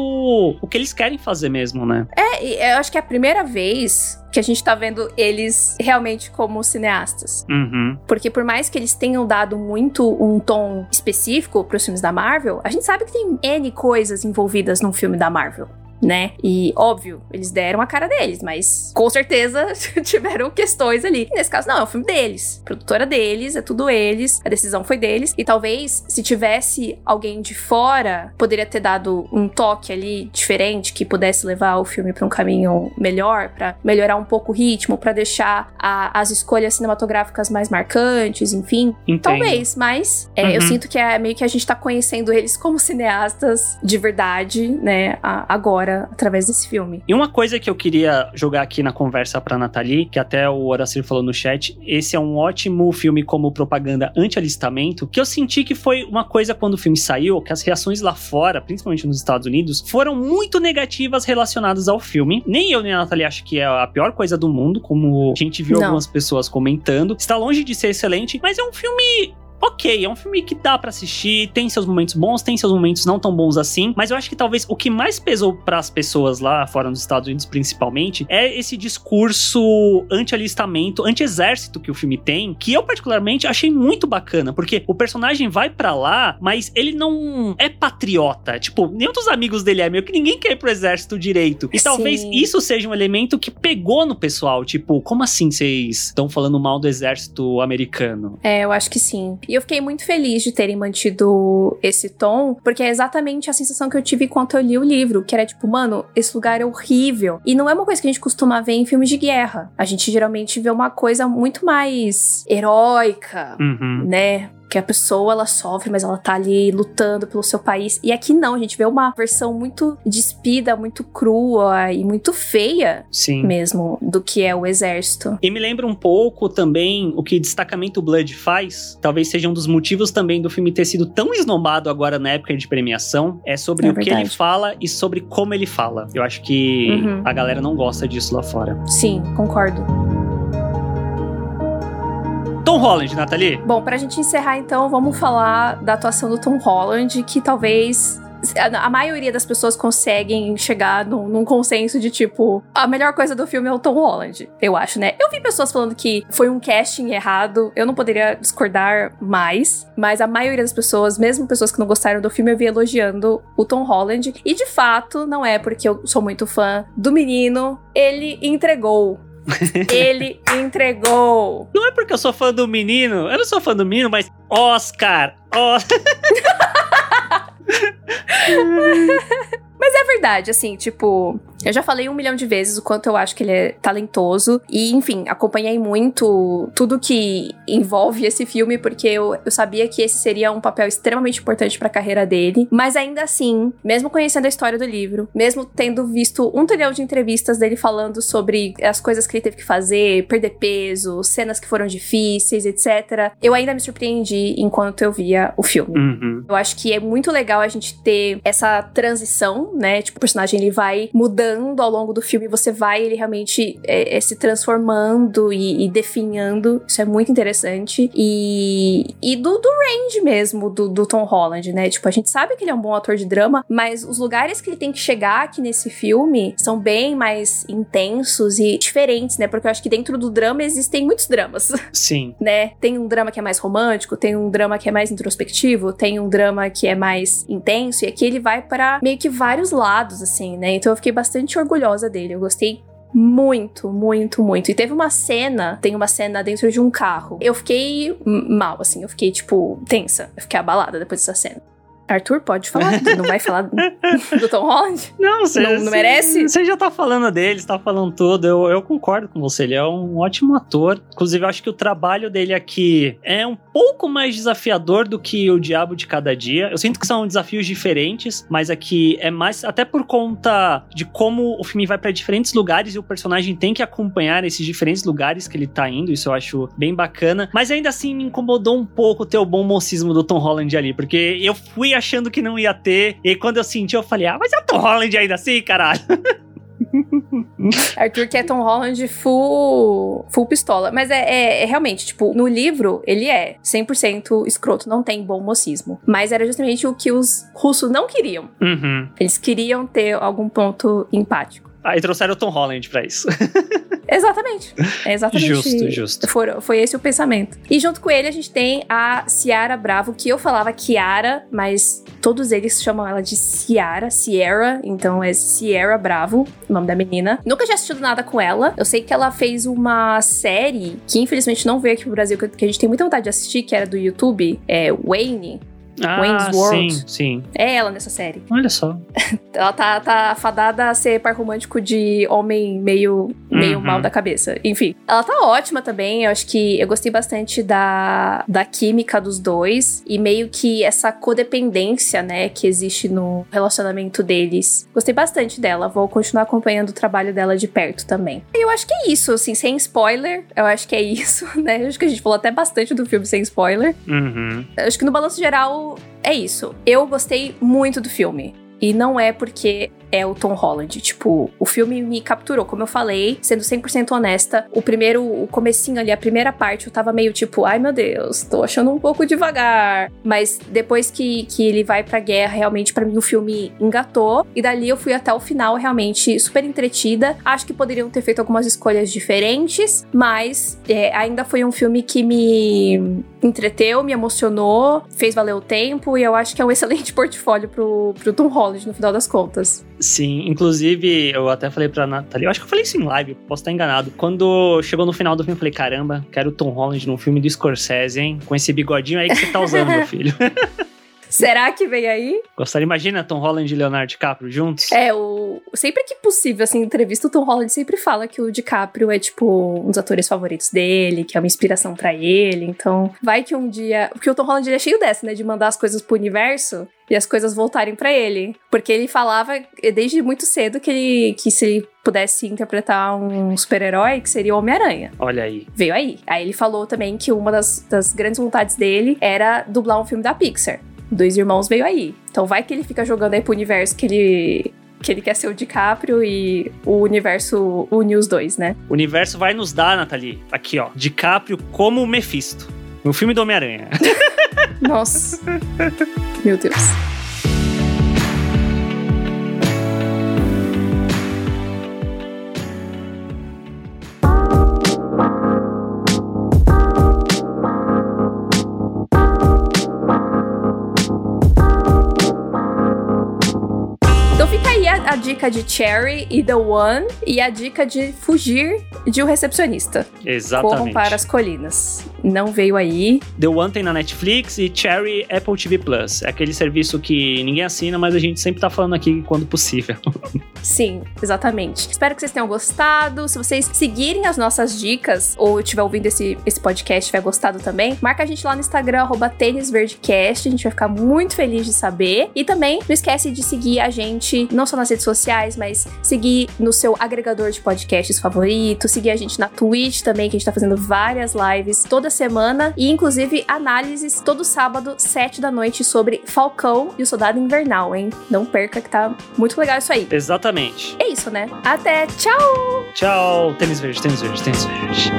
o que eles querem fazer mesmo, né? É, eu acho que é a primeira vez que a gente tá vendo eles realmente como cineastas. Uhum. Porque por mais que eles tenham dado muito um tom específico pros filmes da Marvel, a gente sabe que tem N coisas envolvidas num filme da Marvel. Né? E, óbvio, eles deram a cara deles, mas com certeza tiveram questões ali. E nesse caso, não, é o filme deles. A produtora deles, é tudo eles, a decisão foi deles. E talvez, se tivesse alguém de fora, poderia ter dado um toque ali diferente que pudesse levar o filme para um caminho melhor, para melhorar um pouco o ritmo, para deixar a, as escolhas cinematográficas mais marcantes, enfim. Entendo. Talvez, mas é, Uhum. eu sinto que é meio que a gente tá conhecendo eles como cineastas de verdade, né, a- agora, através desse filme. E uma coisa que eu queria jogar aqui na conversa pra Nathalie, que até o Horacir falou no chat, esse é um ótimo filme como propaganda anti-alistamento, que eu senti que foi uma coisa quando o filme saiu, que as reações lá fora, principalmente nos Estados Unidos, foram muito negativas relacionadas ao filme. Nem eu nem a Nathalie acho que é a pior coisa do mundo, como a gente viu Não. algumas pessoas comentando. Está longe de ser excelente, mas é um filme ok, é um filme que dá pra assistir, tem seus momentos bons, tem seus momentos não tão bons assim, mas eu acho que talvez o que mais pesou pras pessoas lá fora nos Estados Unidos principalmente é esse discurso anti-alistamento, anti-exército que o filme tem, que eu particularmente achei muito bacana, porque o personagem vai pra lá, mas ele não é patriota, tipo, nenhum dos amigos dele é meio que ninguém quer ir pro exército direito. E Sim. talvez isso seja um elemento que pegou no pessoal, tipo, como assim vocês estão falando mal do exército americano? É, eu acho que sim. E eu fiquei muito feliz de terem mantido esse tom, porque é exatamente a sensação que eu tive enquanto eu li o livro, que era tipo, mano, esse lugar é horrível. E não é uma coisa que a gente costuma ver em filmes de guerra. A gente geralmente vê uma coisa muito mais heróica, Uhum. né? Que a pessoa ela sofre, mas ela tá ali lutando pelo seu país. E aqui não, a gente vê uma versão muito despida, muito crua e muito feia Sim. mesmo do que é o exército. E me lembra um pouco também o que Destacamento Blood faz. Talvez seja um dos motivos também do filme ter sido tão esnobado agora na época de premiação. É sobre É o que ele fala e sobre como ele fala. Eu acho que Uhum. a galera não gosta disso lá fora. Sim, concordo. Tom Holland, Nathalie? Bom, pra gente encerrar então, vamos falar da atuação do Tom Holland, que talvez a, maioria das pessoas conseguem chegar num, num consenso de tipo, a melhor coisa do filme é o Tom Holland, eu acho, né? Eu vi pessoas falando que foi um casting errado, eu não poderia discordar mais, mas a maioria das pessoas, mesmo pessoas que não gostaram do filme, eu vi elogiando o Tom Holland, e de fato, não é porque eu sou muito fã do menino, ele entregou. Ele entregou. Não é porque eu sou fã do menino, eu não sou fã do menino, mas Oscar, Oscar. Mas é verdade, assim, tipo, eu já falei um milhão de vezes o quanto eu acho que ele é talentoso. E, enfim, acompanhei muito tudo que envolve esse filme, porque eu, eu sabia que esse seria um papel extremamente importante pra carreira dele. Mas ainda assim, mesmo conhecendo a história do livro, mesmo tendo visto um trilhão de entrevistas dele falando sobre as coisas que ele teve que fazer, perder peso, cenas que foram difíceis, etc., eu ainda me surpreendi enquanto eu via o filme. Uhum. Eu acho que é muito legal a gente ter essa transição, né? Tipo, o personagem ele vai mudando ao longo do filme, você vai ele realmente é, é, se transformando e, e definhando. Isso é muito interessante. E, e do, do range mesmo do, do Tom Holland, né? Tipo, a gente sabe que ele é um bom ator de drama, mas os lugares que ele tem que chegar aqui nesse filme são bem mais intensos e diferentes, né? Porque eu acho que dentro do drama existem muitos dramas Sim. né? Tem um drama que é mais romântico, tem um drama que é mais introspectivo, tem um drama que é mais intenso, e aqui ele vai para meio que vários lados, assim, né? Então eu fiquei bastante orgulhosa dele. Eu gostei muito, muito, muito. E teve uma cena, tem uma cena dentro de um carro. Eu fiquei mal, assim, eu fiquei, tipo, tensa. Eu fiquei abalada depois dessa cena. Arthur, pode falar. Não vai falar do Tom Holland? Não, você Não- não merece? Você já tá falando dele, você tá falando tudo. Eu, eu concordo com você. Ele é um ótimo ator. Inclusive, eu acho que o trabalho dele aqui é um pouco mais desafiador do que o Diabo de Cada Dia. Eu sinto que são desafios diferentes, mas aqui é mais até por conta de como o filme vai pra diferentes lugares e o personagem tem que acompanhar esses diferentes lugares que ele tá indo. Isso eu acho bem bacana. Mas ainda assim me incomodou um pouco ter o bom mocismo do Tom Holland ali, porque eu fui achando que não ia ter. E quando eu senti, eu falei, ah, mas é o Tom Holland ainda assim, caralho. Arthur que é Tom Holland full, full pistola. Mas é, é- é realmente, tipo, no livro ele é 100% escroto, não tem bom mocismo. Mas era justamente o que os russos não queriam. Uhum. Eles queriam ter algum ponto empático. Aí trouxeram o Tom Holland pra isso. Exatamente. É exatamente. Justo, justo. Foi, foi esse o pensamento. E junto com ele a gente tem a Ciara Bravo, que eu falava Kiara, mas todos eles chamam ela de Ciara, Sierra, então é Sierra Bravo, o nome da menina. Nunca tinha assistido nada com ela. Eu sei que ela fez uma série que infelizmente não veio aqui pro Brasil, que a gente tem muita vontade de assistir, que era do YouTube, é Wayne. Ah, Wayne's World. sim, sim. É ela nessa série. Olha só. Ela tá, tá fadada a ser par romântico de homem meio, meio Uhum. mal da cabeça. Enfim. Ela tá ótima também. Eu acho que eu gostei bastante da, da química dos dois. E meio que essa codependência, né, que existe no relacionamento deles. Gostei bastante dela. Vou continuar acompanhando o trabalho dela de perto também. E eu acho que é isso, assim, sem spoiler. Eu acho que é isso, né? Eu acho que a gente falou até bastante do filme sem spoiler. Uhum. Eu acho que no balanço geral é isso. Eu gostei muito do filme. E não é porque é o Tom Holland. Tipo, o filme me capturou, como eu falei, sendo 100% honesta. O primeiro, o comecinho ali, a primeira parte, eu tava meio tipo, ai meu Deus, tô achando um pouco devagar. Mas depois que, que ele vai pra guerra, realmente, pra mim, o filme engatou. E dali eu fui até o final, realmente, super entretida. Acho que poderiam ter feito algumas escolhas diferentes, mas é, ainda foi um filme que me entreteu, me emocionou, fez valer o tempo. E eu acho que é um excelente portfólio pro, pro Tom Holland, no final das contas. Sim, inclusive eu até falei pra Nathalie, eu acho que eu falei isso em live, posso estar enganado. Quando chegou no final do filme, eu falei: caramba, quero o Tom Holland num filme do Scorsese, hein? Com esse bigodinho aí que você tá usando, meu filho. Será que vem aí? Gostaria, imagina Tom Holland e Leonardo DiCaprio juntos? É, o. Sempre que possível, assim, entrevista, o Tom Holland sempre fala que o DiCaprio é, tipo, um dos atores favoritos dele, que é uma inspiração pra ele. Então, vai que um dia. Porque o Tom Holland ele é cheio dessa, né? De mandar as coisas pro universo e as coisas voltarem pra ele. Porque ele falava desde muito cedo que ele. que se ele pudesse interpretar um super-herói, que seria o Homem-Aranha. Olha aí. Veio aí. Aí ele falou também que uma das, das grandes vontades dele era dublar um filme da Pixar. Dois Irmãos veio aí. Então vai que ele fica jogando aí pro universo que ele que ele quer ser o DiCaprio e o universo une os dois, né? O universo vai nos dar, Nathalie, aqui ó, DiCaprio como o Mephisto. No filme do Homem-Aranha. Nossa. Meu Deus. Dica de Cherry e The One e a dica de fugir de um recepcionista. Corram Exatamente. para as colinas. Não veio aí. The One tem na Netflix e Cherry Apple TV Plus. É aquele serviço que ninguém assina, mas a gente sempre tá falando aqui quando possível. Sim, exatamente. Espero que vocês tenham gostado. Se vocês seguirem as nossas dicas ou estiver ouvindo esse, esse podcast e tiver gostado também, marca a gente lá no Instagram, tênisverdecast. A gente vai ficar muito feliz de saber. E também não esquece de seguir a gente, não só nas redes sociais, mas seguir no seu agregador de podcasts favorito, seguir a gente na Twitch também, que a gente tá fazendo várias lives toda semana e inclusive análises todo sábado, 7 da noite, sobre Falcão e o Soldado Invernal, hein? Não perca que tá muito legal isso aí. Exatamente. É isso, né? Até, tchau! Tchau. Tênis verde, tênis verde, tênis verde.